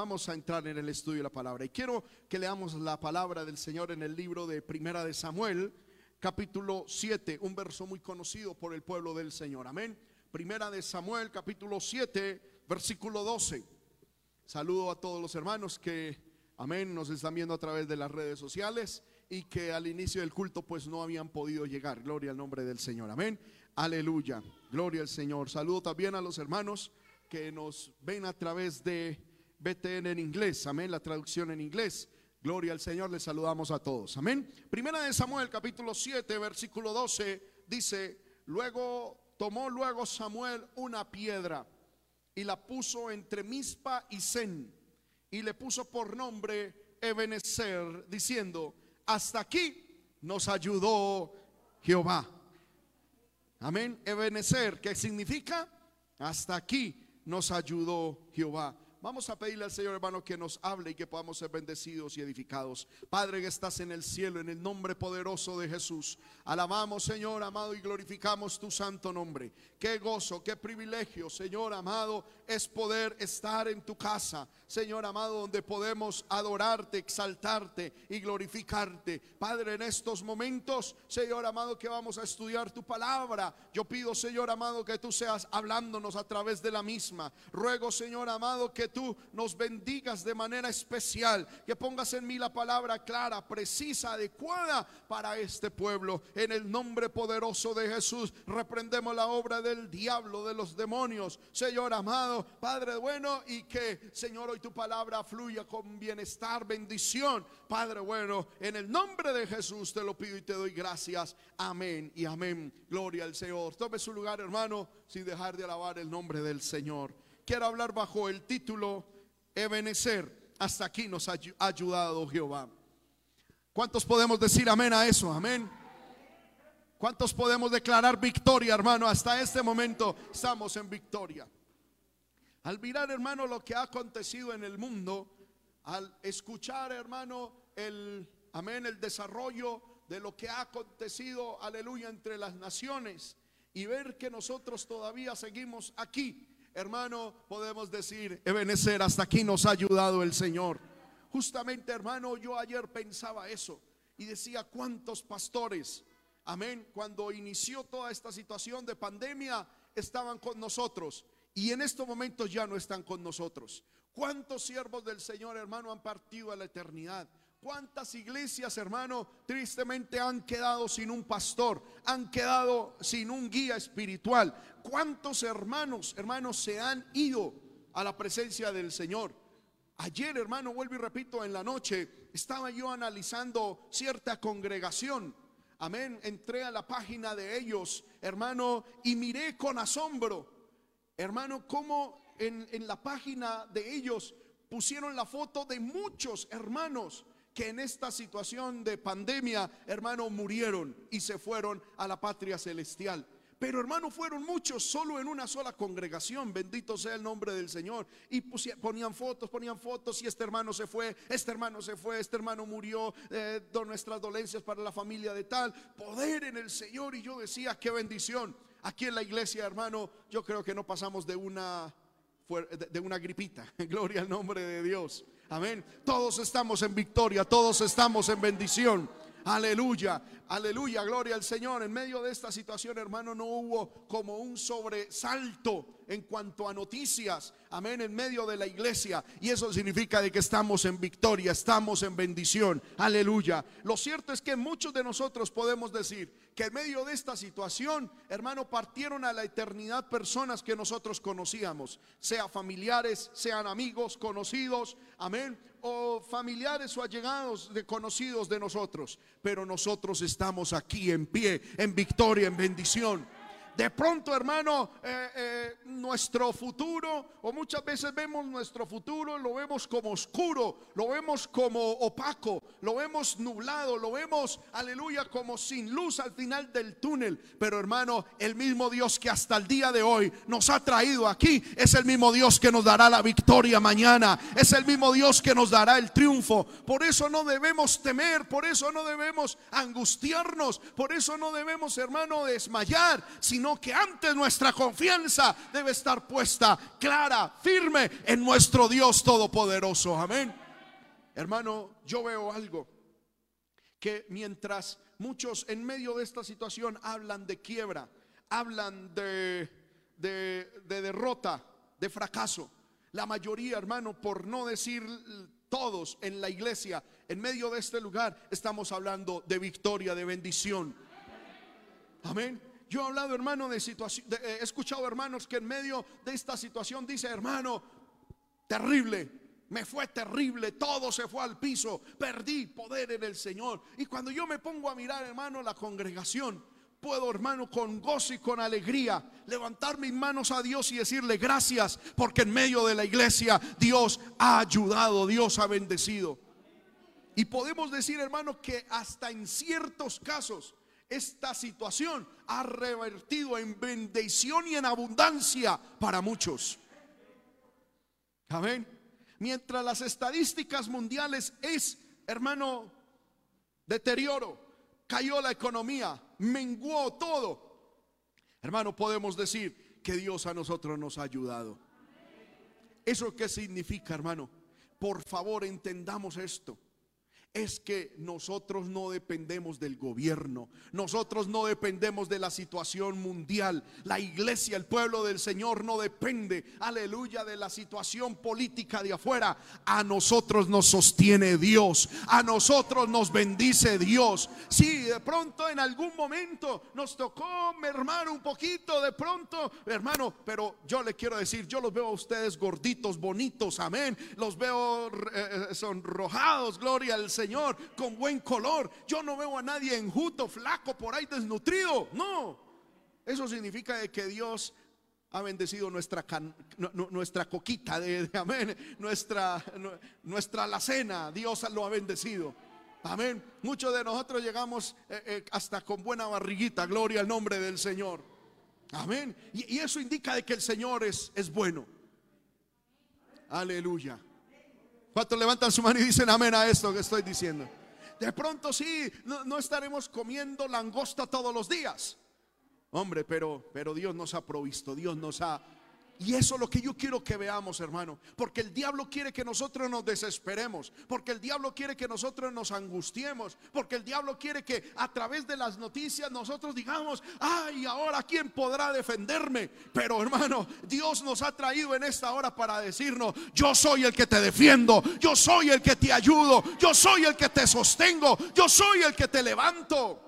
vamos a entrar en el estudio de la palabra. Y quiero que leamos la palabra del Señor en el libro de Primera de Samuel, capítulo 7, un verso muy conocido por el pueblo del Señor. Amén. Primera de Samuel, capítulo 7, versículo 12. Saludo a todos los hermanos que, amén, nos están viendo a través de las redes sociales y que al inicio del culto pues no habían podido llegar. Gloria al nombre del Señor. Amén. Aleluya. Gloria al Señor. Saludo también a los hermanos que nos ven a través de BTN en inglés, amén, la traducción en inglés. Gloria al Señor, les saludamos a todos, amén. Primera de Samuel, capítulo 7, versículo 12, dice, luego tomó luego Samuel una piedra y la puso entre Mispa y Zen y le puso por nombre Ebenezer, diciendo, hasta aquí nos ayudó Jehová. Amén, Ebenezer, ¿qué significa? Hasta aquí nos ayudó Jehová. Vamos a pedirle al Señor hermano que nos hable y que podamos ser bendecidos y edificados. Padre que estás en el cielo, en el nombre poderoso de Jesús. Alabamos Señor amado y glorificamos tu santo nombre. Qué gozo, qué privilegio Señor amado es poder estar en tu casa. Señor amado donde podemos adorarte, exaltarte y glorificarte. Padre en estos momentos, Señor amado que vamos a estudiar tu palabra. Yo pido Señor amado que tú seas hablándonos a través de la misma. Ruego Señor amado que tú nos bendigas de manera especial, que pongas en mí la palabra clara, precisa, adecuada para este pueblo. En el nombre poderoso de Jesús, reprendemos la obra del diablo, de los demonios. Señor amado, Padre bueno, y que, Señor, hoy tu palabra fluya con bienestar, bendición. Padre bueno, en el nombre de Jesús te lo pido y te doy gracias. Amén y amén. Gloria al Señor. Tome su lugar, hermano, sin dejar de alabar el nombre del Señor quiero hablar bajo el título Ebenecer. Hasta aquí nos ha ayudado Jehová. ¿Cuántos podemos decir amén a eso? Amén. ¿Cuántos podemos declarar victoria, hermano? Hasta este momento estamos en victoria. Al mirar, hermano, lo que ha acontecido en el mundo, al escuchar, hermano, el amén, el desarrollo de lo que ha acontecido, aleluya, entre las naciones y ver que nosotros todavía seguimos aquí hermano, podemos decir, Ebenecer, hasta aquí nos ha ayudado el Señor. Justamente, hermano, yo ayer pensaba eso y decía, ¿cuántos pastores, amén, cuando inició toda esta situación de pandemia, estaban con nosotros y en estos momentos ya no están con nosotros? ¿Cuántos siervos del Señor, hermano, han partido a la eternidad? ¿Cuántas iglesias, hermano, tristemente han quedado sin un pastor? Han quedado sin un guía espiritual. ¿Cuántos hermanos, hermanos, se han ido a la presencia del Señor? Ayer, hermano, vuelvo y repito, en la noche estaba yo analizando cierta congregación. Amén. Entré a la página de ellos, hermano, y miré con asombro, hermano, cómo en, en la página de ellos pusieron la foto de muchos hermanos que en esta situación de pandemia, hermano, murieron y se fueron a la patria celestial. Pero hermano, fueron muchos solo en una sola congregación. Bendito sea el nombre del Señor. Y ponían fotos, ponían fotos. Y este hermano se fue, este hermano se fue, este hermano murió. Eh, nuestras dolencias para la familia de tal. Poder en el Señor. Y yo decía, qué bendición. Aquí en la iglesia, hermano, yo creo que no pasamos de una, de una gripita. Gloria al nombre de Dios. Amén. Todos estamos en victoria, todos estamos en bendición. Aleluya, aleluya, gloria al Señor. En medio de esta situación, hermano, no hubo como un sobresalto en cuanto a noticias, amén, en medio de la iglesia. Y eso significa de que estamos en victoria, estamos en bendición, aleluya. Lo cierto es que muchos de nosotros podemos decir que en medio de esta situación, hermano, partieron a la eternidad personas que nosotros conocíamos, sea familiares, sean amigos, conocidos, amén, o familiares o allegados de conocidos de nosotros. Pero nosotros estamos aquí en pie, en victoria, en bendición. De pronto, hermano, eh, eh, nuestro futuro, o muchas veces vemos nuestro futuro, lo vemos como oscuro, lo vemos como opaco, lo vemos nublado, lo vemos, aleluya, como sin luz al final del túnel. Pero hermano, el mismo Dios que hasta el día de hoy nos ha traído aquí, es el mismo Dios que nos dará la victoria mañana, es el mismo Dios que nos dará el triunfo. Por eso no debemos temer, por eso no debemos angustiarnos, por eso no debemos, hermano, desmayar, sino que antes nuestra confianza debe estar puesta clara, firme en nuestro Dios Todopoderoso. Amén. Hermano, yo veo algo que mientras muchos en medio de esta situación hablan de quiebra, hablan de, de, derrota, de fracaso, la mayoría, hermano, por no decir todos en la iglesia, en medio de este lugar, estamos hablando de victoria, de bendición. Amén. Yo he hablado, hermano, de situación, eh, he escuchado hermanos que en medio de esta situación dice, hermano, terrible, me fue terrible, todo se fue al piso, perdí poder en el Señor. Y cuando yo me pongo a mirar, hermano, la congregación, puedo, hermano, con gozo y con alegría, levantar mis manos a Dios y decirle gracias, porque en medio de la iglesia Dios ha ayudado, Dios ha bendecido. Y podemos decir, hermano, que hasta en ciertos casos esta situación ha revertido en bendición y en abundancia para muchos. Amén. Mientras las estadísticas mundiales es, hermano, deterioro, cayó la economía, menguó todo. Hermano, podemos decir que Dios a nosotros nos ha ayudado. ¿Eso qué significa, hermano? Por favor, entendamos esto es que nosotros no dependemos del gobierno, nosotros no dependemos de la situación mundial. La iglesia, el pueblo del Señor no depende, aleluya, de la situación política de afuera. A nosotros nos sostiene Dios, a nosotros nos bendice Dios. Si de pronto en algún momento nos tocó mermar un poquito, de pronto, hermano, pero yo le quiero decir, yo los veo a ustedes gorditos, bonitos, amén. Los veo eh, eh, sonrojados, gloria al Señor Señor, con buen color. Yo no veo a nadie enjuto, flaco, por ahí desnutrido. No. Eso significa que Dios ha bendecido nuestra, nuestra coquita de, amén, nuestra, nuestra alacena, Dios lo ha bendecido. Amén. Muchos de nosotros llegamos eh, eh, hasta con buena barriguita, gloria al nombre del Señor. Amén. Y, y, eso indica de que el Señor es, es bueno. Aleluya. ¿Cuántos levantan su mano y dicen amén a esto que estoy diciendo? De pronto sí, no, estaremos comiendo langosta todos los días. Hombre, pero, pero Dios nos ha provisto, Dios nos ha y eso es lo que yo quiero que veamos, hermano. Porque el diablo quiere que nosotros nos desesperemos. Porque el diablo quiere que nosotros nos angustiemos. Porque el diablo quiere que a través de las noticias nosotros digamos, ay, ahora quién podrá defenderme. Pero hermano, Dios nos ha traído en esta hora para decirnos, yo soy el que te defiendo. Yo soy el que te ayudo. Yo soy el que te sostengo. Yo soy el que te levanto.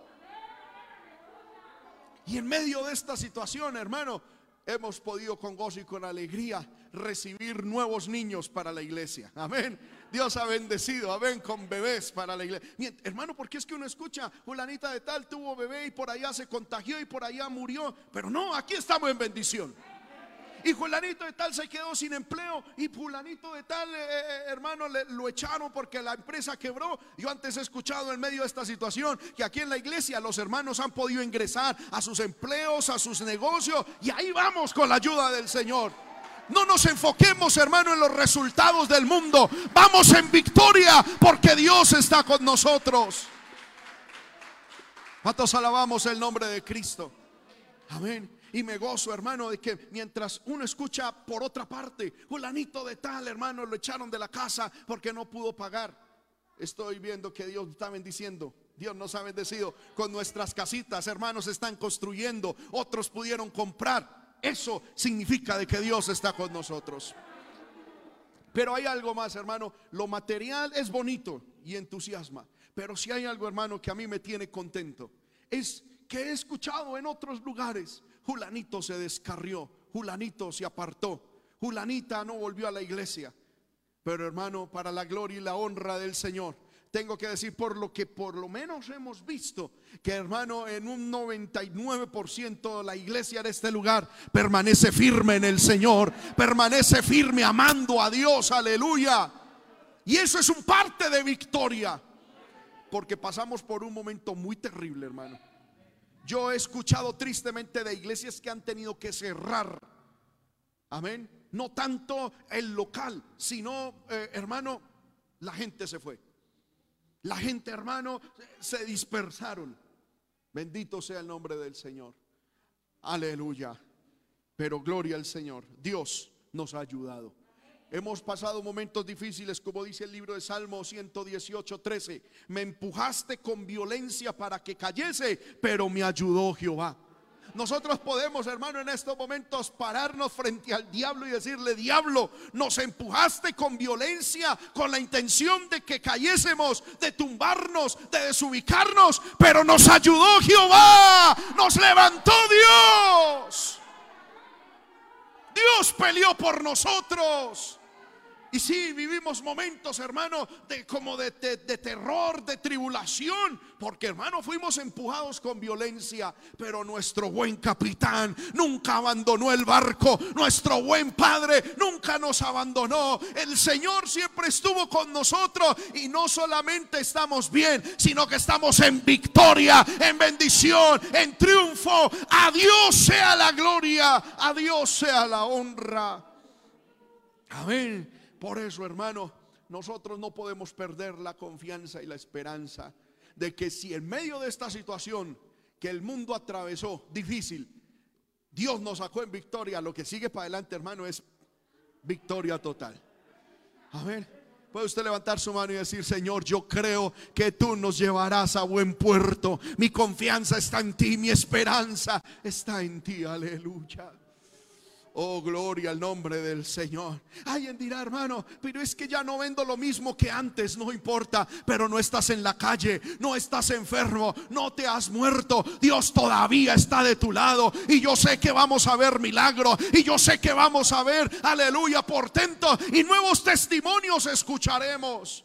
Y en medio de esta situación, hermano, hemos podido con gozo y con alegría recibir nuevos niños para la iglesia. Amén. Dios ha bendecido, amén, con bebés para la iglesia. hermano, porque es que uno escucha, fulanita de tal tuvo bebé y por allá se contagió y por allá murió. Pero no, aquí estamos en bendición y fulanito de tal se quedó sin empleo y fulanito de tal, eh, eh, hermano, le, lo echaron porque la empresa quebró. Yo antes he escuchado en medio de esta situación que aquí en la iglesia los hermanos han podido ingresar a sus empleos, a sus negocios y ahí vamos con la ayuda del Señor. No nos enfoquemos, hermano, en los resultados del mundo. Vamos en victoria porque Dios está con nosotros. ¿Cuántos alabamos el nombre de Cristo? Amén. Y me gozo, hermano, de que mientras uno escucha por otra parte, fulanito de tal, hermano, lo echaron de la casa porque no pudo pagar. Estoy viendo que Dios está bendiciendo. Dios nos ha bendecido con nuestras casitas, hermanos, están construyendo, otros pudieron comprar. Eso significa de que Dios está con nosotros. Pero hay algo más, hermano. Lo material es bonito y entusiasma. Pero si hay algo, hermano, que a mí me tiene contento, es que he escuchado en otros lugares Julanito se descarrió, Julanito se apartó, Julanita no volvió a la iglesia. Pero hermano, para la gloria y la honra del Señor, tengo que decir por lo que por lo menos hemos visto que hermano en un 99% la iglesia de este lugar permanece firme en el Señor, permanece firme amando a Dios, aleluya. Y eso es un parte de victoria, porque pasamos por un momento muy terrible, hermano. Yo he escuchado tristemente de iglesias que han tenido que cerrar. Amén. No tanto el local, sino, eh, hermano, la gente se fue. La gente, hermano, se dispersaron. Bendito sea el nombre del Señor. Aleluya. Pero gloria al Señor. Dios nos ha ayudado. Hemos pasado momentos difíciles, como dice el libro de Salmo 118, 13. Me empujaste con violencia para que cayese, pero me ayudó Jehová. Nosotros podemos, hermano, en estos momentos pararnos frente al diablo y decirle, diablo, nos empujaste con violencia, con la intención de que cayésemos, de tumbarnos, de desubicarnos, pero nos ayudó Jehová, nos levantó Dios. Dios peleó por nosotros. Y sí, vivimos momentos, hermano, de como de, terror, de tribulación, porque hermano fuimos empujados con violencia, pero nuestro buen capitán nunca abandonó el barco, nuestro buen padre nunca nos abandonó. El Señor siempre estuvo con nosotros y no solamente estamos bien, sino que estamos en victoria, en bendición, en triunfo. A Dios sea la gloria, a Dios sea la honra. Amén. Por eso, hermano, nosotros no podemos perder la confianza y la esperanza de que si en medio de esta situación que el mundo atravesó difícil, Dios nos sacó en victoria, lo que sigue para adelante, hermano, es victoria total. A ver, puede usted levantar su mano y decir, Señor, yo creo que tú nos llevarás a buen puerto. Mi confianza está en ti, mi esperanza está en ti. Aleluya. Oh, gloria al nombre del Señor. Alguien dirá, hermano, pero es que ya no vendo lo mismo que antes, no importa, pero no estás en la calle, no estás enfermo, no te has muerto. Dios todavía está de tu lado y yo sé que vamos a ver milagro y yo sé que vamos a ver, aleluya, portento y nuevos testimonios escucharemos.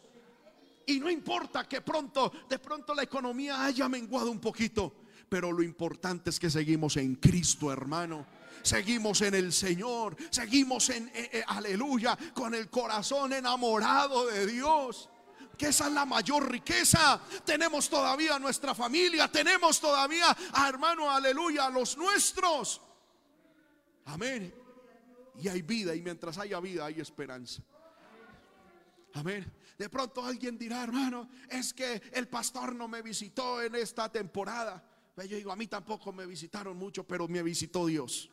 Y no importa que pronto, de pronto la economía haya menguado un poquito, pero lo importante es que seguimos en Cristo, hermano seguimos en el Señor, seguimos en, eh, eh, aleluya, con el corazón enamorado de Dios que esa es la mayor riqueza. Tenemos todavía nuestra familia, tenemos todavía a hermano, aleluya, a los nuestros. Amén. Y hay vida, y mientras haya vida hay esperanza. Amén. De pronto alguien dirá, hermano, es que el pastor no me visitó en esta temporada. Yo digo, a mí tampoco me visitaron mucho, pero me visitó Dios.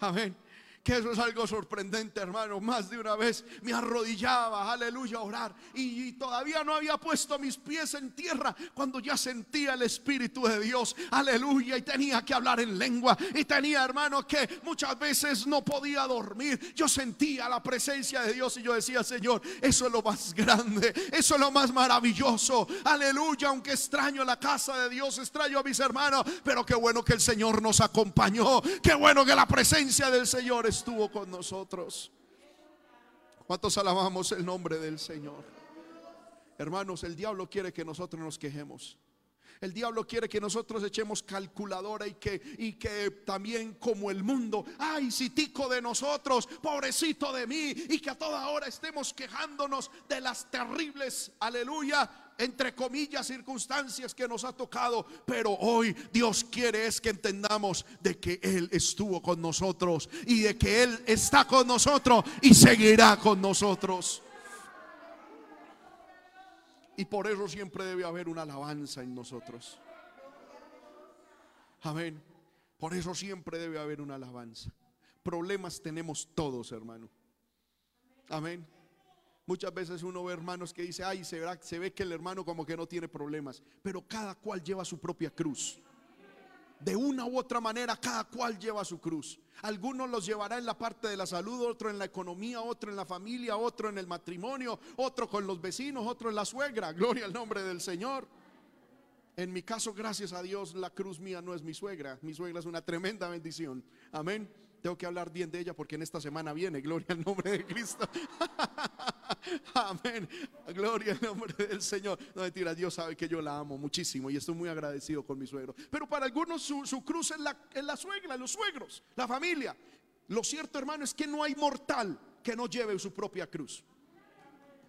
Amén que eso es algo sorprendente, hermano. Más de una vez me arrodillaba, aleluya, a orar. Y, todavía no había puesto mis pies en tierra cuando ya sentía el Espíritu de Dios, aleluya. Y tenía que hablar en lengua. Y tenía, hermano, que muchas veces no podía dormir. Yo sentía la presencia de Dios y yo decía, Señor, eso es lo más grande, eso es lo más maravilloso. Aleluya, aunque extraño la casa de Dios, extraño a mis hermanos, pero qué bueno que el Señor nos acompañó. Qué bueno que la presencia del Señor es estuvo con nosotros. ¿Cuántos alabamos el nombre del Señor? Hermanos, el diablo quiere que nosotros nos quejemos. El diablo quiere que nosotros echemos calculadora y que, y que también como el mundo, ay, si tico de nosotros, pobrecito de mí, y que a toda hora estemos quejándonos de las terribles, aleluya, entre comillas, circunstancias que nos ha tocado. Pero hoy Dios quiere es que entendamos de que Él estuvo con nosotros y de que Él está con nosotros y seguirá con nosotros. Y por eso siempre debe haber una alabanza en nosotros. Amén. Por eso siempre debe haber una alabanza. Problemas tenemos todos, hermano. Amén. Muchas veces uno ve hermanos que dice, ay, se, se ve que el hermano como que no tiene problemas, pero cada cual lleva su propia cruz. De una u otra manera, cada cual lleva su cruz. Algunos los llevará en la parte de la salud, otro en la economía, otro en la familia, otro en el matrimonio, otro con los vecinos, otro en la suegra. Gloria al nombre del Señor. En mi caso, gracias a Dios, la cruz mía no es mi suegra. Mi suegra es una tremenda bendición. Amén. Tengo que hablar bien de ella porque en esta semana viene. Gloria al nombre de Cristo. Amén. Gloria al nombre del Señor. No mentira, Dios sabe que yo la amo muchísimo y estoy muy agradecido con mi suegro. Pero para algunos su, cruz es la, es la suegra, los suegros, la familia. Lo cierto, hermano, es que no hay mortal que no lleve su propia cruz.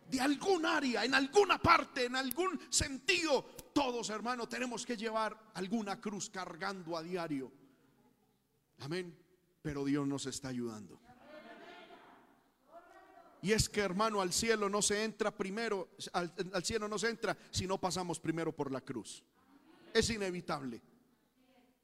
De algún área, en alguna parte, en algún sentido, todos, hermano, tenemos que llevar alguna cruz cargando a diario. Amén pero Dios nos está ayudando. Y es que hermano, al cielo no se entra primero, al, cielo no se entra si no pasamos primero por la cruz. es inevitable.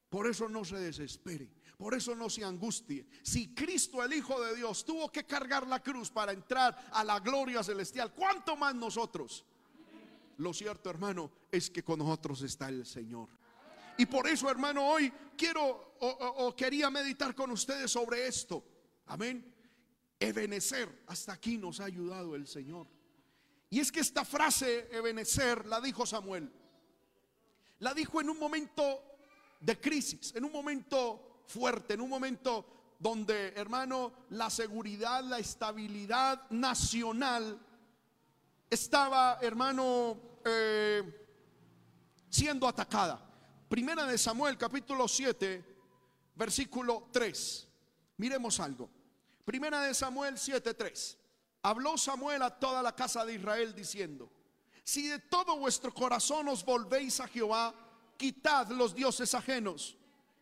Por eso no se desespere, por eso no se angustie. Si Cristo el Hijo de Dios tuvo que cargar la cruz para entrar a la gloria celestial, ¿cuánto más nosotros? Lo cierto, hermano, es que con nosotros está el Señor. Y por eso, hermano, hoy quiero o, quería meditar con ustedes sobre esto. Amén. Ebenecer, hasta aquí nos ha ayudado el Señor. Y es que esta frase, Ebenecer, la dijo Samuel. La dijo en un momento de crisis, en un momento fuerte, en un momento donde, hermano, la seguridad, la estabilidad nacional estaba, hermano, eh, siendo atacada. Primera de Samuel, capítulo 7, versículo 3. Miremos algo. Primera de Samuel 7:3. Habló Samuel a toda la casa de Israel diciendo: Si de todo vuestro corazón os volvéis a Jehová, quitad los dioses ajenos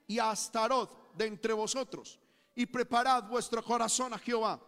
y a Astarot de entre vosotros, y preparad vuestro corazón a Jehová,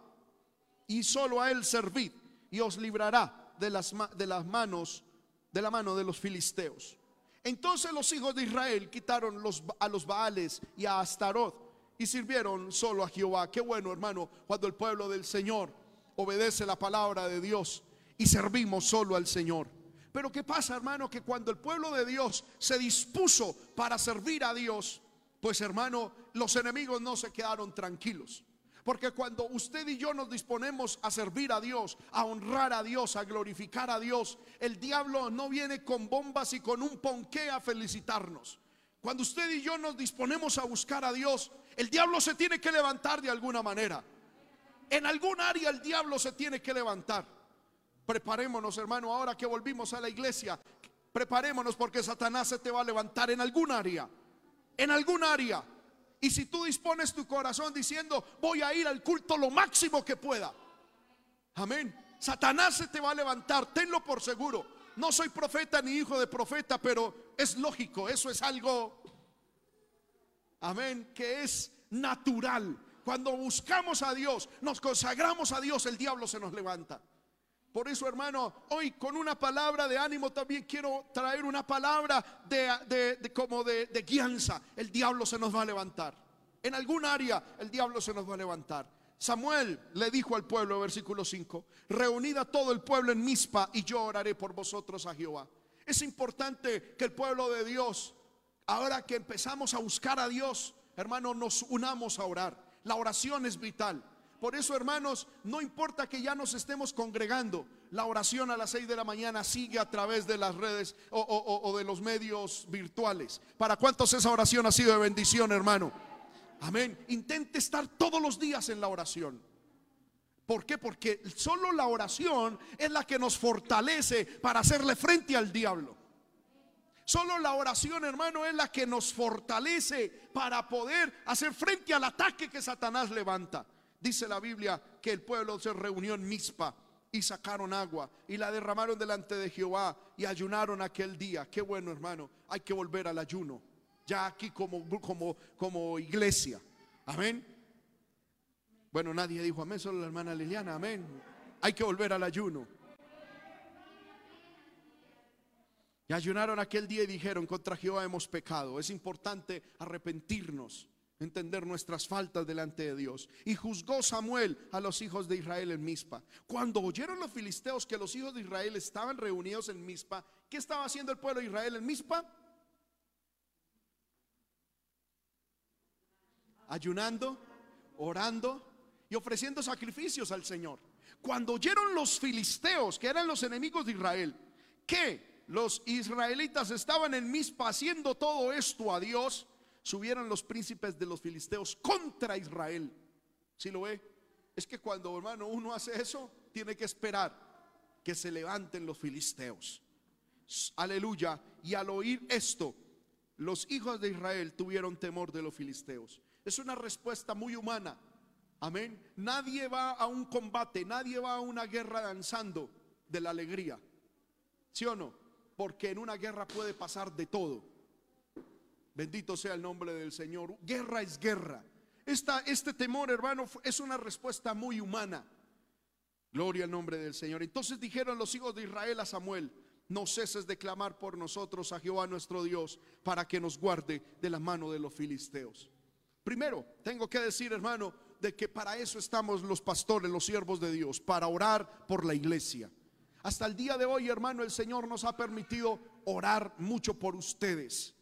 y solo a él servid, y os librará de las, de las manos de la mano de los filisteos. Entonces los hijos de Israel quitaron los, a los Baales y a Astaroth y sirvieron solo a Jehová. Qué bueno, hermano, cuando el pueblo del Señor obedece la palabra de Dios y servimos solo al Señor. Pero ¿qué pasa, hermano? Que cuando el pueblo de Dios se dispuso para servir a Dios, pues hermano, los enemigos no se quedaron tranquilos. Porque cuando usted y yo nos disponemos a servir a Dios, a honrar a Dios, a glorificar a Dios, el diablo no viene con bombas y con un ponqué a felicitarnos. Cuando usted y yo nos disponemos a buscar a Dios, el diablo se tiene que levantar de alguna manera. En algún área el diablo se tiene que levantar. Preparémonos, hermano, ahora que volvimos a la iglesia. Preparémonos porque Satanás se te va a levantar en algún área. En algún área. Y si tú dispones tu corazón diciendo, voy a ir al culto lo máximo que pueda. Amén. Satanás se te va a levantar, tenlo por seguro. No soy profeta ni hijo de profeta, pero es lógico, eso es algo, amén, que es natural. Cuando buscamos a Dios, nos consagramos a Dios, el diablo se nos levanta. Por eso, hermano, hoy con una palabra de ánimo también quiero traer una palabra de, como de, de guianza. El diablo se nos va a levantar. En algún área el diablo se nos va a levantar. Samuel le dijo al pueblo, versículo 5, reunid a todo el pueblo en Mispa y yo oraré por vosotros a Jehová. Es importante que el pueblo de Dios, ahora que empezamos a buscar a Dios, hermano, nos unamos a orar. La oración es vital. Por eso, hermanos, no importa que ya nos estemos congregando, la oración a las 6 de la mañana sigue a través de las redes o, de los medios virtuales. ¿Para cuántos esa oración ha sido de bendición, hermano? Amén. Intente estar todos los días en la oración. ¿Por qué? Porque solo la oración es la que nos fortalece para hacerle frente al diablo. Solo la oración, hermano, es la que nos fortalece para poder hacer frente al ataque que Satanás levanta. Dice la Biblia que el pueblo se reunió en Mizpa y sacaron agua y la derramaron delante de Jehová y ayunaron aquel día. Qué bueno, hermano. Hay que volver al ayuno. Ya aquí como, como, como iglesia. Amén. Bueno, nadie dijo amén, solo la hermana Liliana. Amén. Hay que volver al ayuno. Y ayunaron aquel día y dijeron, contra Jehová hemos pecado. Es importante arrepentirnos entender nuestras faltas delante de Dios. Y juzgó Samuel a los hijos de Israel en Mizpa. Cuando oyeron los filisteos que los hijos de Israel estaban reunidos en Mizpa, ¿qué estaba haciendo el pueblo de Israel en Mizpa? Ayunando, orando y ofreciendo sacrificios al Señor. Cuando oyeron los filisteos, que eran los enemigos de Israel, que los israelitas estaban en Mizpa haciendo todo esto a Dios, subieron los príncipes de los filisteos contra Israel. Si lo ve? Es que cuando, hermano, uno hace eso, tiene que esperar que se levanten los filisteos. Aleluya. Y al oír esto, los hijos de Israel tuvieron temor de los filisteos. Es una respuesta muy humana. Amén. Nadie va a un combate, nadie va a una guerra danzando de la alegría. ¿Sí o no? Porque en una guerra puede pasar de todo. Bendito sea el nombre del Señor. Guerra es guerra. Esta, este temor, hermano, es una respuesta muy humana. Gloria al nombre del Señor. Entonces dijeron los hijos de Israel a Samuel, no ceses de clamar por nosotros a Jehová nuestro Dios para que nos guarde de la mano de los filisteos. Primero, tengo que decir, hermano, de que para eso estamos los pastores, los siervos de Dios, para orar por la iglesia. Hasta el día de hoy, hermano, el Señor nos ha permitido orar mucho por ustedes,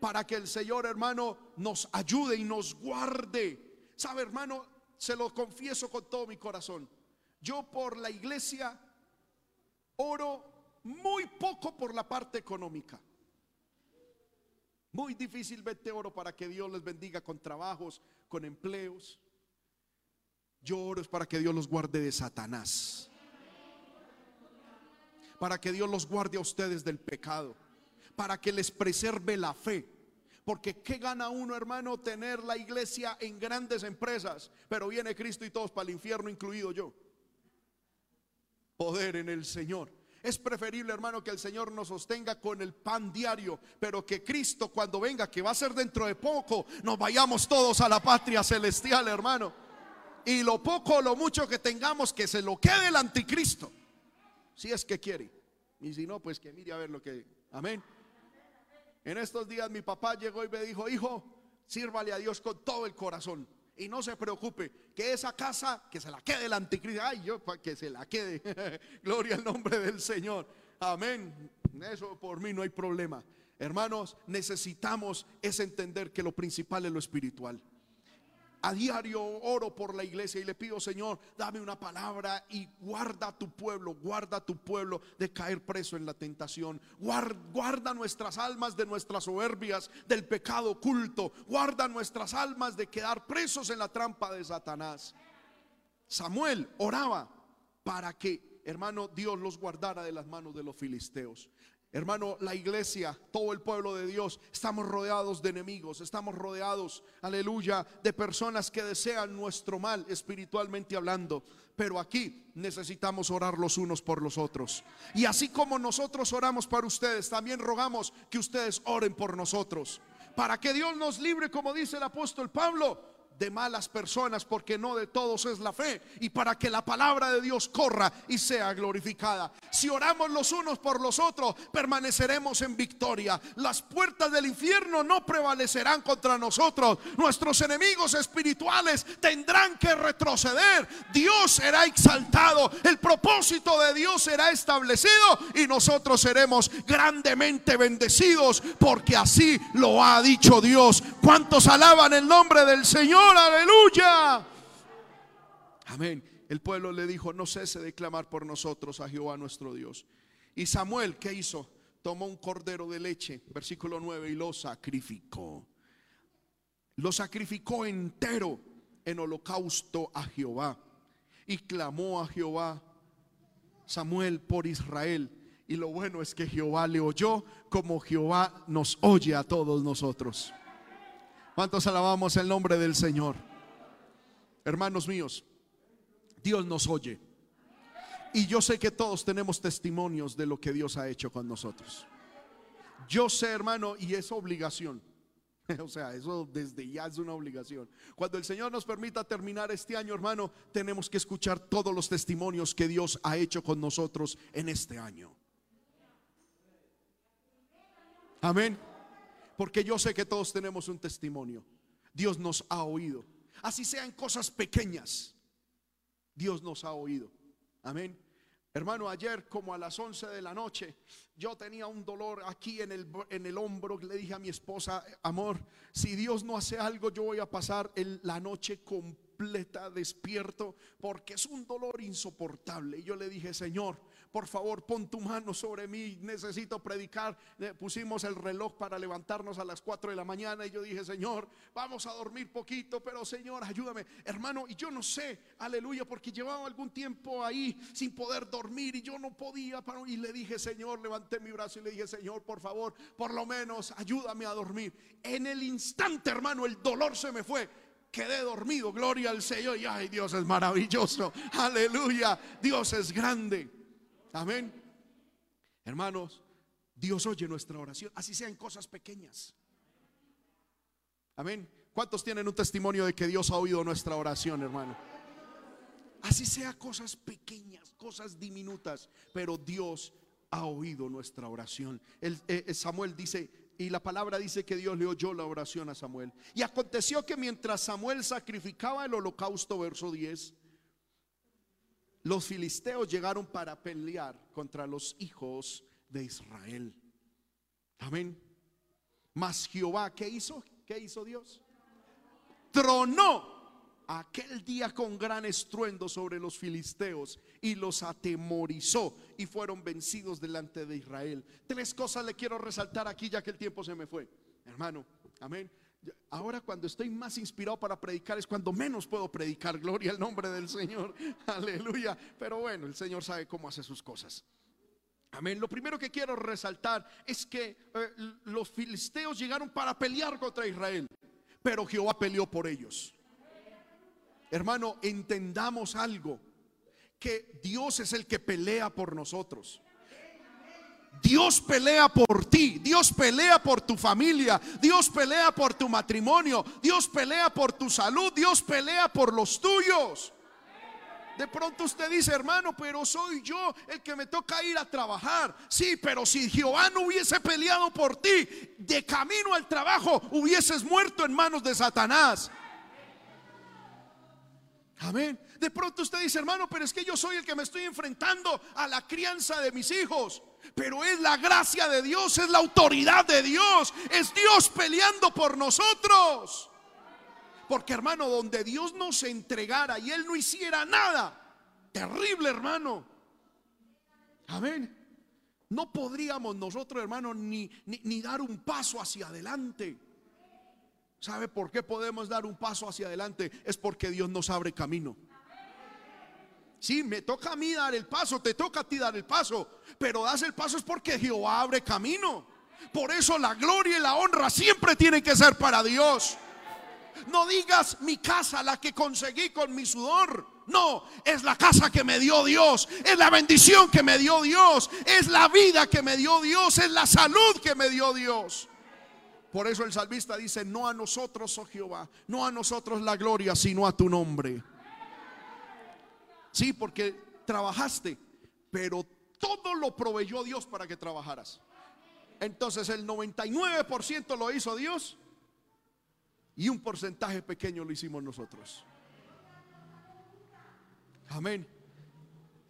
para que el Señor, hermano, nos ayude y nos guarde. Sabe, hermano, se lo confieso con todo mi corazón. Yo por la iglesia oro muy poco por la parte económica. Muy difícilmente oro para que Dios les bendiga con trabajos, con empleos. Yo oro es para que Dios los guarde de Satanás. Para que Dios los guarde a ustedes del pecado. Para que les preserve la fe. Porque ¿qué gana uno, hermano, tener la iglesia en grandes empresas? Pero viene Cristo y todos para el infierno, incluido yo. Poder en el Señor. Es preferible, hermano, que el Señor nos sostenga con el pan diario, pero que Cristo cuando venga, que va a ser dentro de poco, nos vayamos todos a la patria celestial, hermano. Y lo poco o lo mucho que tengamos, que se lo quede el anticristo, si es que quiere. Y si no, pues que mire a ver lo que... Amén. En estos días mi papá llegó y me dijo, hijo, sírvale a Dios con todo el corazón. Y no se preocupe, que esa casa, que se la quede el anticristo. Ay, yo, que se la quede. Gloria al nombre del Señor. Amén. Eso por mí no hay problema. Hermanos, necesitamos es entender que lo principal es lo espiritual. A diario oro por la iglesia y le pido, Señor, dame una palabra y guarda a tu pueblo, guarda a tu pueblo de caer preso en la tentación. Guarda, nuestras almas de nuestras soberbias, del pecado oculto. Guarda nuestras almas de quedar presos en la trampa de Satanás. Samuel oraba para que, hermano, Dios los guardara de las manos de los filisteos. Hermano, la iglesia, todo el pueblo de Dios, estamos rodeados de enemigos, estamos rodeados, aleluya, de personas que desean nuestro mal espiritualmente hablando. Pero aquí necesitamos orar los unos por los otros. Y así como nosotros oramos para ustedes, también rogamos que ustedes oren por nosotros. Para que Dios nos libre, como dice el apóstol Pablo, de malas personas, porque no de todos es la fe, y para que la palabra de Dios corra y sea glorificada. Si oramos los unos por los otros, permaneceremos en victoria. Las puertas del infierno no prevalecerán contra nosotros. Nuestros enemigos espirituales tendrán que retroceder. Dios será exaltado, el propósito de Dios será establecido y nosotros seremos grandemente bendecidos, porque así lo ha dicho Dios. ¿Cuántos alaban el nombre del Señor? Aleluya. Amén. El pueblo le dijo, no cese de clamar por nosotros a Jehová nuestro Dios. Y Samuel, ¿qué hizo? Tomó un cordero de leche, versículo 9, y lo sacrificó. Lo sacrificó entero en holocausto a Jehová. Y clamó a Jehová Samuel por Israel. Y lo bueno es que Jehová le oyó como Jehová nos oye a todos nosotros. ¿Cuántos alabamos el nombre del Señor? Hermanos míos, Dios nos oye. Y yo sé que todos tenemos testimonios de lo que Dios ha hecho con nosotros. Yo sé, hermano, y es obligación. O sea, eso desde ya es una obligación. Cuando el Señor nos permita terminar este año, hermano, tenemos que escuchar todos los testimonios que Dios ha hecho con nosotros en este año. Amén porque yo sé que todos tenemos un testimonio. Dios nos ha oído. Así sean cosas pequeñas. Dios nos ha oído. Amén. Hermano, ayer como a las 11 de la noche, yo tenía un dolor aquí en el, en el hombro. Le dije a mi esposa, amor, si Dios no hace algo, yo voy a pasar la noche completa despierto porque es un dolor insoportable. Y yo le dije, Señor, por favor, pon tu mano sobre mí, necesito predicar. Pusimos el reloj para levantarnos a las 4 de la mañana y yo dije, Señor, vamos a dormir poquito, pero Señor, ayúdame. Hermano, y yo no sé, aleluya, porque llevaba algún tiempo ahí sin poder dormir y yo no podía. Y le dije, Señor, levanté mi brazo y le dije, Señor, por favor, por lo menos ayúdame a dormir. En el instante, hermano, el dolor se me fue quedé dormido. Gloria al Señor. Y ay, Dios es maravilloso. Aleluya. Dios es grande. Amén. Hermanos, Dios oye nuestra oración, así sean cosas pequeñas. Amén. ¿Cuántos tienen un testimonio de que Dios ha oído nuestra oración, hermano? Así sea cosas pequeñas, cosas diminutas, pero Dios ha oído nuestra oración. El, eh, Samuel dice, y la palabra dice que Dios le oyó la oración a Samuel. Y aconteció que mientras Samuel sacrificaba el holocausto, verso 10, los filisteos llegaron para pelear contra los hijos de Israel. Amén. Mas Jehová, ¿qué hizo? ¿Qué hizo Dios? Tronó aquel día con gran estruendo sobre los filisteos y los atemorizó y fueron vencidos delante de Israel. Tres cosas le quiero resaltar aquí ya que el tiempo se me fue. Hermano, amén. Ahora cuando estoy más inspirado para predicar es cuando menos puedo predicar. Gloria al nombre del Señor. Aleluya. Pero bueno, el Señor sabe cómo hace sus cosas. Amén. Lo primero que quiero resaltar es que eh, los filisteos llegaron para pelear contra Israel, pero Jehová peleó por ellos. Hermano, entendamos algo, que Dios es el que pelea por nosotros. Dios pelea por ti, Dios pelea por tu familia, Dios pelea por tu matrimonio, Dios pelea por tu salud, Dios pelea por los tuyos. De pronto usted dice, hermano, pero soy yo el que me toca ir a trabajar. Sí, pero si Jehová no hubiese peleado por ti, de camino al trabajo hubieses muerto en manos de Satanás. Amén. De pronto usted dice, hermano, pero es que yo soy el que me estoy enfrentando a la crianza de mis hijos. Pero es la gracia de Dios, es la autoridad de Dios, es Dios peleando por nosotros. Porque hermano, donde Dios nos entregara y Él no hiciera nada, terrible hermano. Amén. No podríamos nosotros, hermano, ni, ni, dar un paso hacia adelante. ¿Sabe por qué podemos dar un paso hacia adelante? Es porque Dios nos abre camino. Sí, me toca a mí dar el paso, te toca a ti dar el paso, pero das el paso es porque Jehová abre camino. Por eso la gloria y la honra siempre tienen que ser para Dios. No digas mi casa, la que conseguí con mi sudor. No, es la casa que me dio Dios, es la bendición que me dio Dios, es la vida que me dio Dios, es la salud que me dio Dios. Por eso el salmista dice, no a nosotros, oh Jehová, no a nosotros la gloria, sino a tu nombre. Sí, porque trabajaste, pero todo lo proveyó Dios para que trabajaras. Entonces el 99% lo hizo Dios y un porcentaje pequeño lo hicimos nosotros. Amén.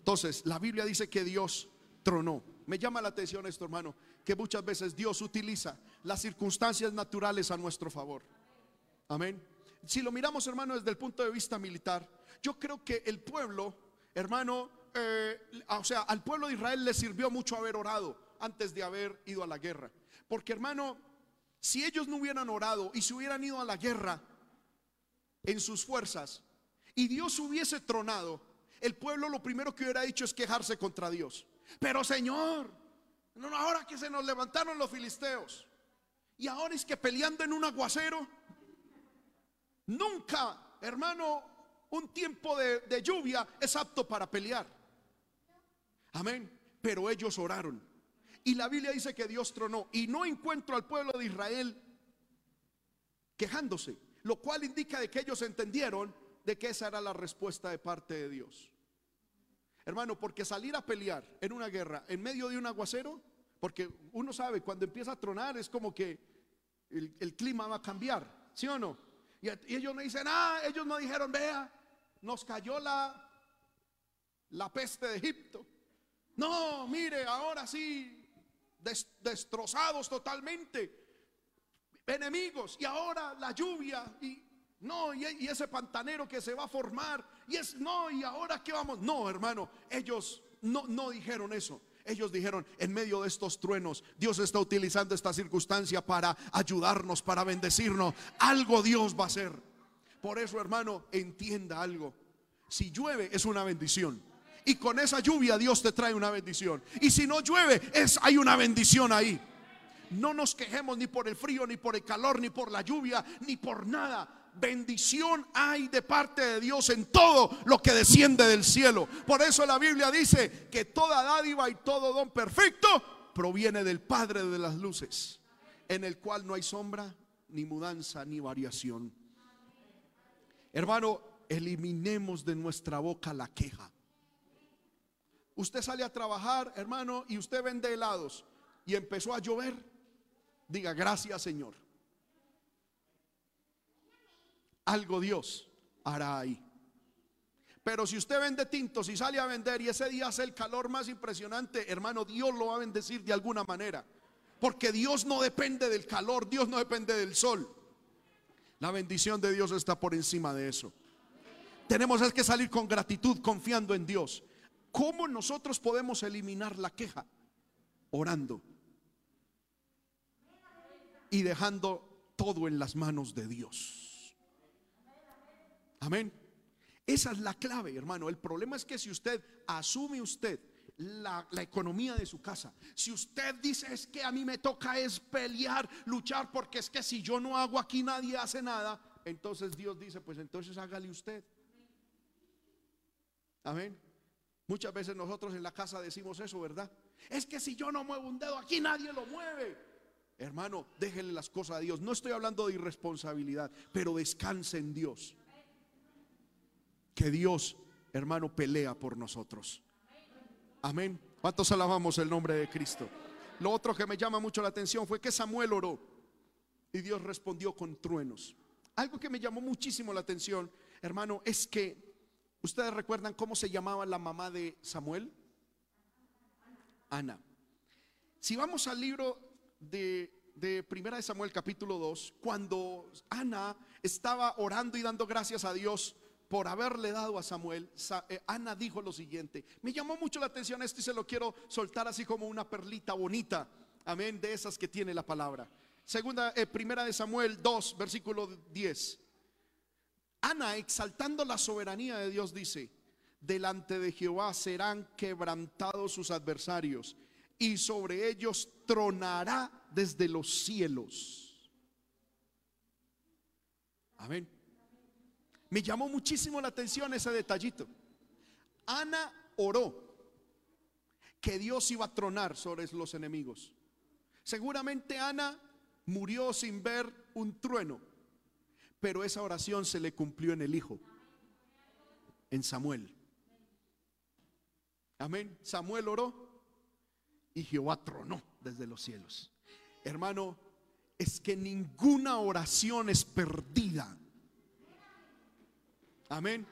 Entonces, la Biblia dice que Dios tronó. Me llama la atención esto, hermano, que muchas veces Dios utiliza las circunstancias naturales a nuestro favor. Amén. Si lo miramos, hermano, desde el punto de vista militar, yo creo que el pueblo, hermano, eh, o sea, al pueblo de Israel le sirvió mucho haber orado antes de haber ido a la guerra. Porque, hermano, si ellos no hubieran orado y se hubieran ido a la guerra en sus fuerzas y Dios hubiese tronado, el pueblo lo primero que hubiera hecho es quejarse contra Dios. Pero Señor, ahora que se nos levantaron los filisteos y ahora es que peleando en un aguacero, nunca, hermano, un tiempo de, lluvia es apto para pelear. Amén. Pero ellos oraron. Y la Biblia dice que Dios tronó. Y no encuentro al pueblo de Israel quejándose. Lo cual indica de que ellos entendieron de que esa era la respuesta de parte de Dios. Hermano, porque salir a pelear en una guerra en medio de un aguacero, porque uno sabe, cuando empieza a tronar es como que el, clima va a cambiar, ¿sí o no? Y, ellos no dicen, ah, ellos no dijeron, vea, nos cayó la, la peste de Egipto. No, mire, ahora sí, destrozados totalmente, enemigos, y ahora la lluvia, y no, y, ese pantanero que se va a formar. Y es, no, y ahora qué vamos. No, hermano, ellos no, no dijeron eso. Ellos dijeron, en medio de estos truenos, Dios está utilizando esta circunstancia para ayudarnos, para bendecirnos. Algo Dios va a hacer. Por eso, hermano, entienda algo. Si llueve es una bendición. Y con esa lluvia Dios te trae una bendición. Y si no llueve, es, hay una bendición ahí. No nos quejemos ni por el frío, ni por el calor, ni por la lluvia, ni por nada bendición hay de parte de Dios en todo lo que desciende del cielo. Por eso la Biblia dice que toda dádiva y todo don perfecto proviene del Padre de las luces, en el cual no hay sombra, ni mudanza, ni variación. Hermano, eliminemos de nuestra boca la queja. Usted sale a trabajar, hermano, y usted vende helados y empezó a llover. Diga, gracias Señor. Algo Dios hará ahí. Pero si usted vende tintos y sale a vender y ese día hace el calor más impresionante, hermano, Dios lo va a bendecir de alguna manera. Porque Dios no depende del calor, Dios no depende del sol. La bendición de Dios está por encima de eso. Tenemos que salir con gratitud, confiando en Dios. ¿Cómo nosotros podemos eliminar la queja? Orando. Y dejando todo en las manos de Dios. Amén. Esa es la clave, hermano. El problema es que si usted asume usted la, economía de su casa. Si usted dice es que a mí me toca es pelear, luchar, porque es que si yo no hago aquí nadie hace nada, entonces Dios dice, pues entonces hágale usted. Amén. Muchas veces nosotros en la casa decimos eso, ¿verdad? Es que si yo no muevo un dedo, aquí nadie lo mueve. Hermano, déjenle las cosas a Dios. No estoy hablando de irresponsabilidad, pero descanse en Dios. Que Dios, hermano, pelea por nosotros. Amén. ¿Cuántos alabamos el nombre de Cristo? Lo otro que me llama mucho la atención fue que Samuel oró y Dios respondió con truenos. Algo que me llamó muchísimo la atención, hermano, es que ustedes recuerdan cómo se llamaba la mamá de Samuel? Ana. Si vamos al libro de, de Primera de Samuel capítulo 2, cuando Ana estaba orando y dando gracias a Dios por haberle dado a Samuel, eh, Ana dijo lo siguiente. Me llamó mucho la atención esto y se lo quiero soltar así como una perlita bonita. Amén, de esas que tiene la palabra. Segunda, eh, primera de Samuel 2, versículo 10. Ana, exaltando la soberanía de Dios, dice, delante de Jehová serán quebrantados sus adversarios y sobre ellos tronará desde los cielos. Amén. Me llamó muchísimo la atención ese detallito. Ana oró que Dios iba a tronar sobre los enemigos. Seguramente Ana murió sin ver un trueno, pero esa oración se le cumplió en el Hijo, en Samuel. Amén. Samuel oró y Jehová tronó desde los cielos. Hermano, es que ninguna oración es perdida. Amén.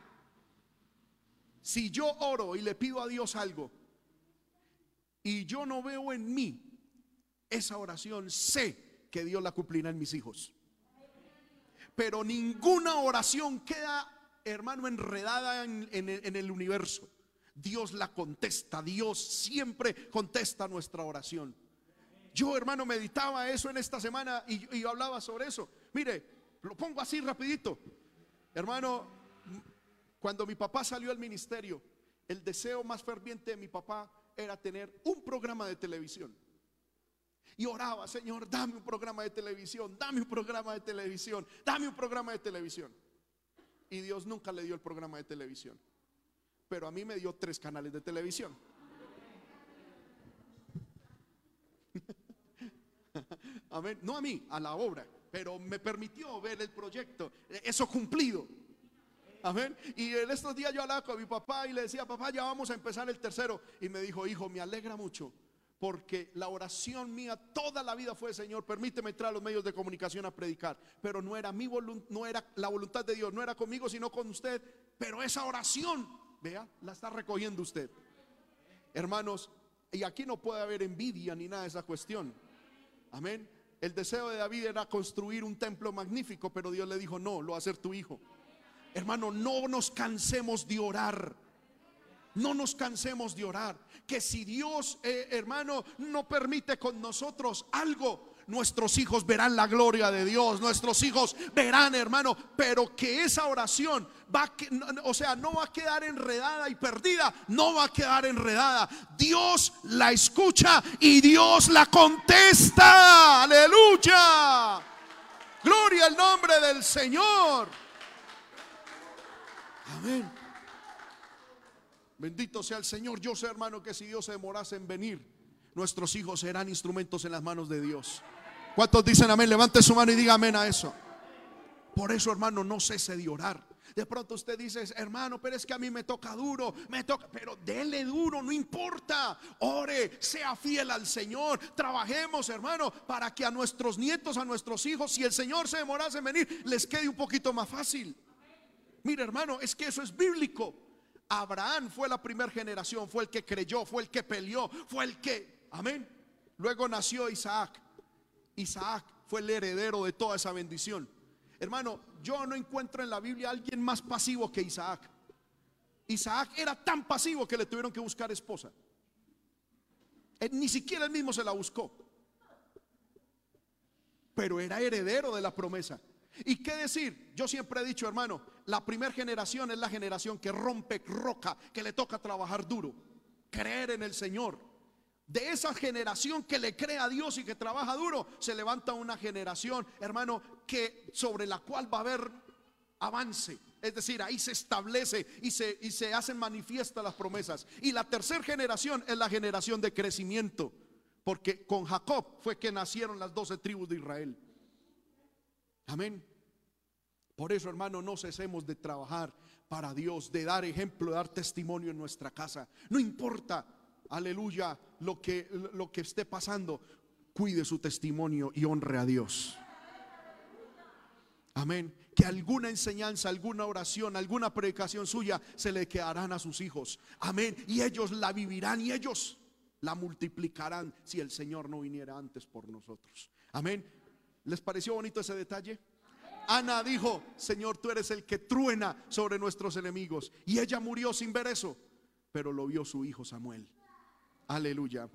Si yo oro y le pido a Dios algo y yo no veo en mí esa oración, sé que Dios la cumplirá en mis hijos. Pero ninguna oración queda, hermano, enredada en, el, universo. Dios la contesta, Dios siempre contesta nuestra oración. Yo, hermano, meditaba eso en esta semana y, y hablaba sobre eso. Mire, lo pongo así rapidito. Hermano, cuando mi papá salió al ministerio, el deseo más ferviente de mi papá era tener un programa de televisión. Y oraba, Señor, dame un programa de televisión, dame un programa de televisión, dame un programa de televisión. Y Dios nunca le dio el programa de televisión. Pero a mí me dio tres canales de televisión. Amén. No a mí, a la obra. Pero me permitió ver el proyecto. Eso cumplido. Amén. Y en estos días yo hablaba con mi papá y le decía, papá, ya vamos a empezar el tercero. Y me dijo, hijo, me alegra mucho porque la oración mía toda la vida fue, Señor, permíteme entrar a los medios de comunicación a predicar. Pero no era mi voluntad, no era la voluntad de Dios, no era conmigo, sino con usted. Pero esa oración, vea, la está recogiendo usted. Hermanos, y aquí no puede haber envidia ni nada de esa cuestión. Amén. El deseo de David era construir un templo magnífico, pero Dios le dijo, no, lo va a hacer tu hijo. Hermano, no nos cansemos de orar. No nos cansemos de orar. Que si Dios, eh, hermano, no permite con nosotros algo, nuestros hijos verán la gloria de Dios, nuestros hijos verán, hermano, pero que esa oración va, o sea, no va a quedar enredada y perdida, no va a quedar enredada. Dios la escucha y Dios la contesta. Aleluya. Gloria al nombre del Señor. Amén. Bendito sea el Señor. Yo sé, hermano, que si Dios se demorase en venir, nuestros hijos serán instrumentos en las manos de Dios. ¿Cuántos dicen amén? Levante su mano y diga amén a eso. Por eso, hermano, no cese de orar. De pronto usted dice, hermano, pero es que a mí me toca duro, me toca, pero dele duro, no importa. Ore, sea fiel al Señor. Trabajemos, hermano, para que a nuestros nietos, a nuestros hijos, si el Señor se demorase en venir, les quede un poquito más fácil. Mire, hermano, es que eso es bíblico. Abraham fue la primera generación, fue el que creyó, fue el que peleó, fue el que, amén. Luego nació Isaac. Isaac fue el heredero de toda esa bendición. Hermano, yo no encuentro en la Biblia a alguien más pasivo que Isaac. Isaac era tan pasivo que le tuvieron que buscar esposa. ni siquiera él mismo se la buscó. Pero era heredero de la promesa. ¿Y qué decir? Yo siempre he dicho, hermano, la primera generación es la generación que rompe roca, que le toca trabajar duro, creer en el Señor. De esa generación que le cree a Dios y que trabaja duro, se levanta una generación, hermano, que sobre la cual va a haber avance. Es decir, ahí se establece y se, y se hacen manifiestas las promesas. Y la tercera generación es la generación de crecimiento. Porque con Jacob fue que nacieron las doce tribus de Israel. Amén. Por eso, hermano, no cesemos de trabajar para Dios, de dar ejemplo, de dar testimonio en nuestra casa. No importa aleluya, lo que, lo que esté pasando, cuide su testimonio y honre a Dios. Amén. Que alguna enseñanza, alguna oración, alguna predicación suya se le quedarán a sus hijos. Amén. Y ellos la vivirán y ellos la multiplicarán si el Señor no viniera antes por nosotros. Amén. ¿Les pareció bonito ese detalle? Ana dijo, Señor, tú eres el que truena sobre nuestros enemigos. Y ella murió sin ver eso, pero lo vio su hijo Samuel. Aleluya.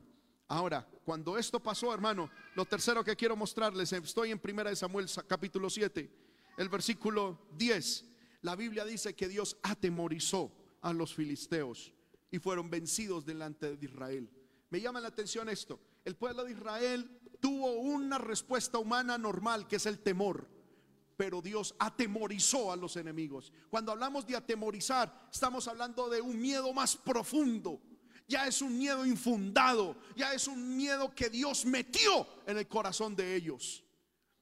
Ahora, cuando esto pasó, hermano, lo tercero que quiero mostrarles, estoy en Primera de Samuel capítulo 7, el versículo 10. La Biblia dice que Dios atemorizó a los filisteos y fueron vencidos delante de Israel. Me llama la atención esto. El pueblo de Israel tuvo una respuesta humana normal, que es el temor. Pero Dios atemorizó a los enemigos. Cuando hablamos de atemorizar, estamos hablando de un miedo más profundo ya es un miedo infundado, ya es un miedo que Dios metió en el corazón de ellos.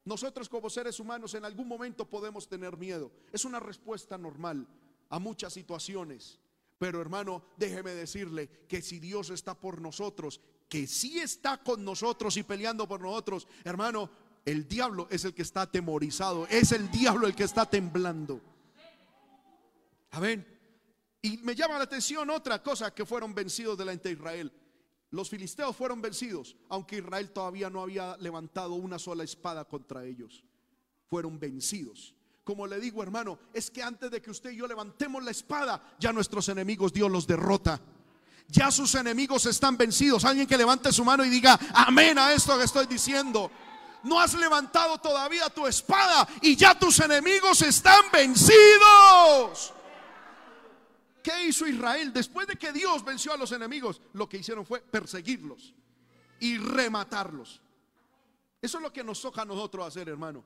Nosotros como seres humanos en algún momento podemos tener miedo. Es una respuesta normal a muchas situaciones. Pero hermano, déjeme decirle que si Dios está por nosotros, que si está con nosotros y peleando por nosotros, hermano, el diablo es el que está atemorizado, es el diablo el que está temblando. Amén. Y me llama la atención otra cosa que fueron vencidos delante de Israel. Los filisteos fueron vencidos, aunque Israel todavía no había levantado una sola espada contra ellos. Fueron vencidos. Como le digo, hermano, es que antes de que usted y yo levantemos la espada, ya nuestros enemigos Dios los derrota. Ya sus enemigos están vencidos. Alguien que levante su mano y diga, amén a esto que estoy diciendo. No has levantado todavía tu espada y ya tus enemigos están vencidos. ¿Qué hizo Israel? Después de que Dios venció a los enemigos, lo que hicieron fue perseguirlos y rematarlos. Eso es lo que nos toca a nosotros hacer, hermano.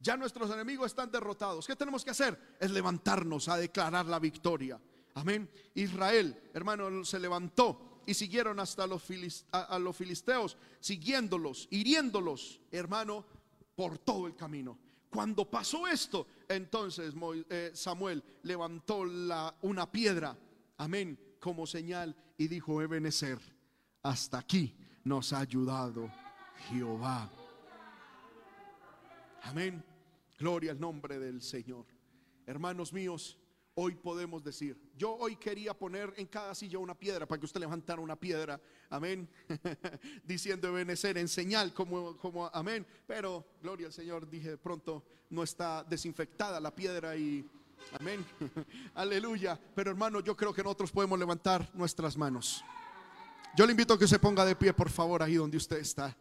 Ya nuestros enemigos están derrotados. ¿Qué tenemos que hacer? Es levantarnos a declarar la victoria. Amén. Israel, hermano, se levantó y siguieron hasta los filisteos, siguiéndolos, hiriéndolos, hermano, por todo el camino. Cuando pasó esto, entonces eh, Samuel levantó una piedra, amén, como señal y dijo, Ebenezer, hasta aquí nos ha ayudado Jehová. Amén. Gloria al nombre del Señor. Hermanos míos, hoy podemos decir. Yo hoy quería poner en cada silla una piedra para que usted levantara una piedra, amén, diciendo benecer en señal como, como, amén. Pero, gloria al Señor, dije de pronto, no está desinfectada la piedra y, amén, aleluya. Pero hermano, yo creo que nosotros podemos levantar nuestras manos. Yo le invito a que se ponga de pie, por favor, ahí donde usted está.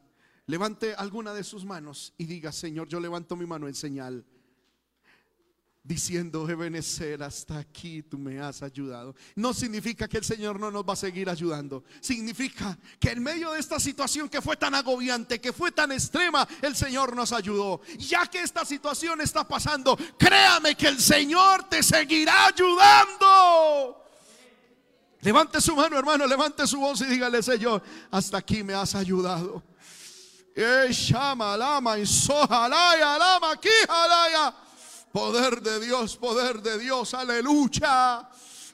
Levante alguna de sus manos y diga, Señor, yo levanto mi mano en señal diciendo, Ebenecer, hasta aquí tú me has ayudado. No significa que el Señor no nos va a seguir ayudando. Significa que en medio de esta situación que fue tan agobiante, que fue tan extrema, el Señor nos ayudó. Ya que esta situación está pasando, créame que el Señor te seguirá ayudando. Levante su mano, hermano, levante su voz y dígale, Señor, hasta aquí me has ayudado. Eh, Poder de Dios, poder de Dios, aleluya.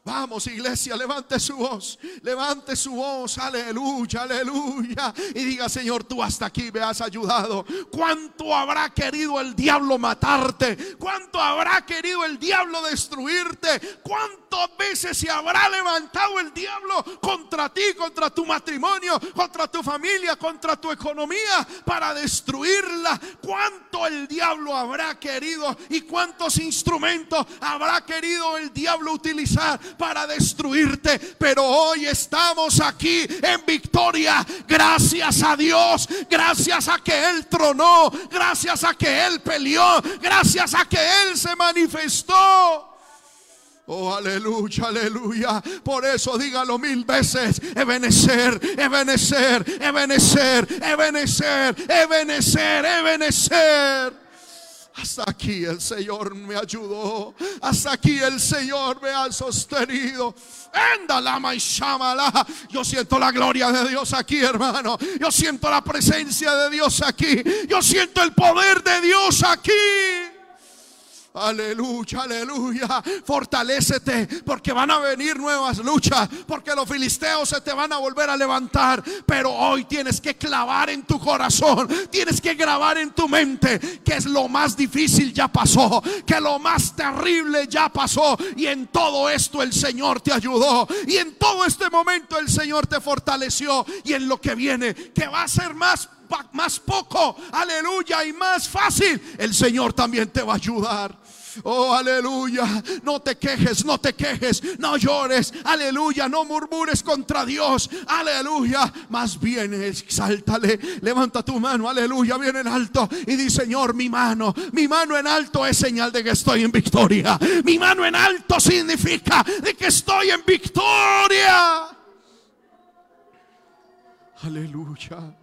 Vamos, iglesia, levante su voz, levante su voz, aleluya, aleluya. Y diga, Señor, tú hasta aquí me has ayudado. ¿Cuánto habrá querido el diablo matarte? ¿Cuánto habrá querido el diablo destruirte? ¿Cuántas veces se habrá levantado el diablo contra ti, contra tu matrimonio, contra tu familia, contra tu economía para destruirla? ¿Cuánto el diablo habrá querido y cuántos instrumentos habrá querido el diablo utilizar para destruirte. Pero hoy estamos aquí en victoria. Gracias a Dios. Gracias a que Él tronó. Gracias a que Él peleó. Gracias a que Él se manifestó. Oh, aleluya, aleluya. Por eso dígalo mil veces. Ebenecer, ebenecer, ebenecer, ebenecer, ebenecer, ebenecer. Hasta aquí el Señor me ayudó. Hasta aquí el Señor me ha sostenido. Yo siento la gloria de Dios aquí, hermano. Yo siento la presencia de Dios aquí. Yo siento el poder de Dios aquí. Aleluya, aleluya. Fortalécete porque van a venir nuevas luchas. Porque los filisteos se te van a volver a levantar. Pero hoy tienes que clavar en tu corazón. Tienes que grabar en tu mente que es lo más difícil ya pasó. Que lo más terrible ya pasó. Y en todo esto el Señor te ayudó. Y en todo este momento el Señor te fortaleció. Y en lo que viene, que va a ser más más poco, aleluya, y más fácil, el Señor también te va a ayudar. Oh, aleluya. No te quejes, no te quejes, no llores. Aleluya, no murmures contra Dios. Aleluya. Más bien exáltale. Levanta tu mano, aleluya, bien en alto. Y di, Señor, mi mano, mi mano en alto es señal de que estoy en victoria. Mi mano en alto significa de que estoy en victoria. Aleluya.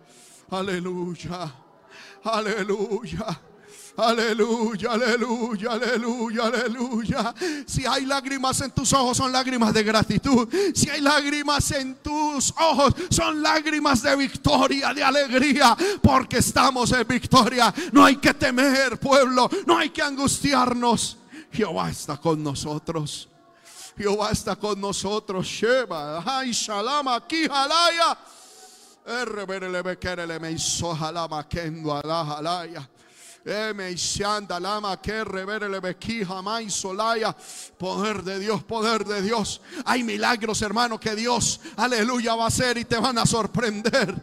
Aleluya. Aleluya. Aleluya, aleluya, aleluya, aleluya. Si hay lágrimas en tus ojos, son lágrimas de gratitud. Si hay lágrimas en tus ojos, son lágrimas de victoria, de alegría, porque estamos en victoria. No hay que temer, pueblo, no hay que angustiarnos. Jehová está con nosotros. Jehová está con nosotros. Sheba, ay, shalom, aquí, halaya. Poder de Dios, poder de Dios. Hay milagros, hermano, que Dios, aleluya, va a hacer y te van a sorprender.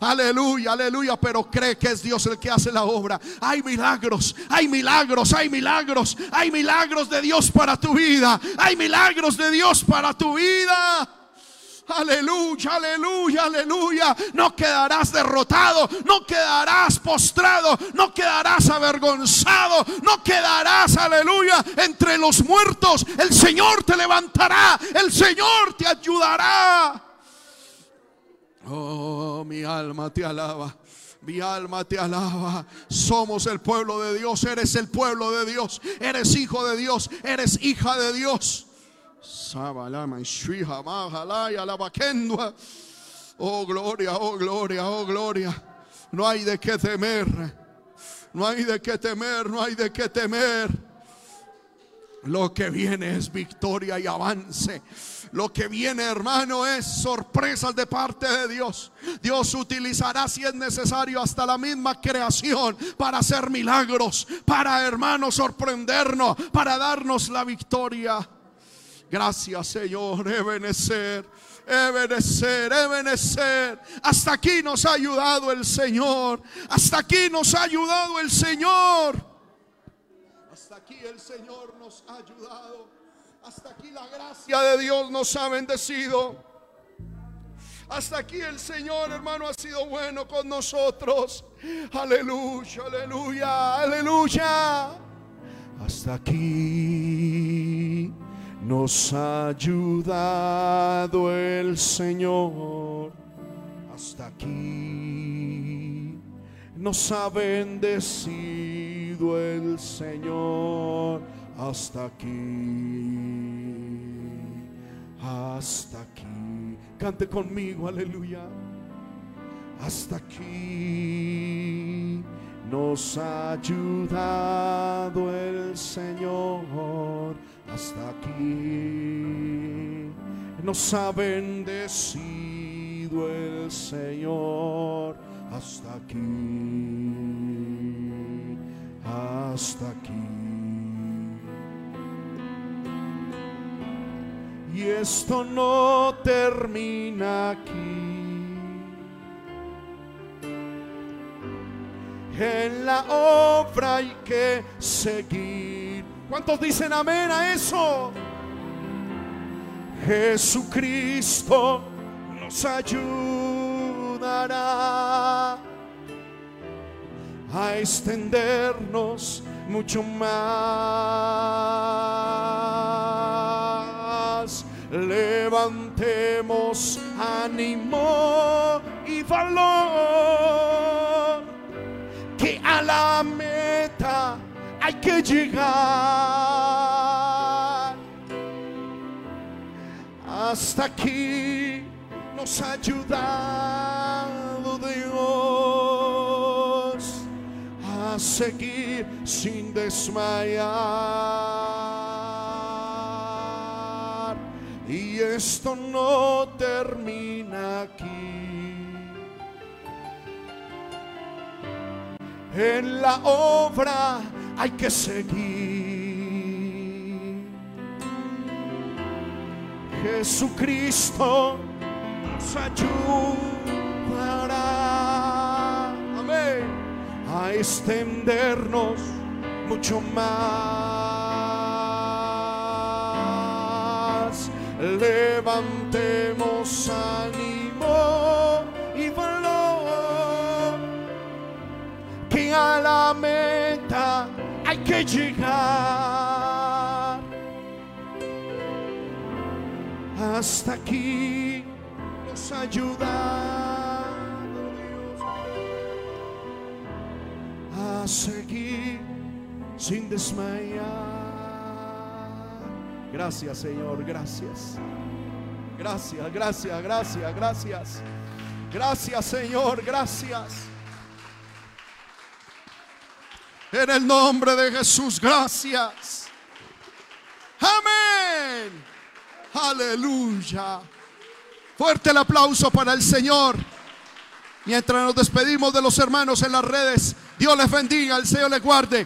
Aleluya, aleluya, pero cree que es Dios el que hace la obra. Hay milagros, hay milagros, hay milagros, hay milagros de Dios para tu vida. Hay milagros de Dios para tu vida. Aleluya, aleluya, aleluya. No quedarás derrotado, no quedarás postrado, no quedarás avergonzado, no quedarás, aleluya, entre los muertos. El Señor te levantará, el Señor te ayudará. Oh, mi alma te alaba. Mi alma te alaba. Somos el pueblo de Dios. Eres el pueblo de Dios. Eres hijo de Dios. Eres hija de Dios. Oh gloria, oh gloria, oh gloria. No hay de qué temer. No hay de qué temer, no hay de qué temer. Lo que viene es victoria y avance. Lo que viene, hermano, es sorpresas de parte de Dios. Dios utilizará, si es necesario, hasta la misma creación para hacer milagros, para, hermano, sorprendernos, para darnos la victoria. Gracias, Señor. Ebenecer. Ebenecer, Ebenecer. Hasta aquí nos ha ayudado el Señor. Hasta aquí nos ha ayudado el Señor. Hasta aquí el Señor nos ha ayudado. Hasta aquí la gracia de Dios nos ha bendecido. Hasta aquí el Señor, hermano, ha sido bueno con nosotros. Aleluya, aleluya, aleluya. Hasta aquí nos ha ayudado el Señor hasta aquí. Nos ha bendecido el Señor hasta aquí. Hasta aquí. Cante conmigo, aleluya. Hasta aquí nos ha ayudado el Señor hasta aquí. Nos ha bendecido el Señor hasta aquí. Hasta aquí. Y esto no termina aquí. En la obra hay que seguir. ¿Cuántos dicen amén a eso? Jesucristo nos ayudará a extendernos mucho más. Levantemos ánimo y valor, a la meta hay que llegar. Hasta aquí nos ha ayudado Dios a seguir sin desmayar. Y esto no termina. En la obra hay que seguir. Jesucristo nos ayudará. Amén. A extendernos mucho más. Levantemos ánimo a la meta hay que llegar. Hasta aquí nos ha ayudado a seguir sin desmayar. Gracias Señor, gracias. Gracias, gracias, gracias, gracias. Gracias Señor, gracias. En el nombre de Jesús, gracias. Amén. Aleluya. Fuerte el aplauso para el Señor. Mientras nos despedimos de los hermanos en las redes, Dios les bendiga, el Señor les guarde.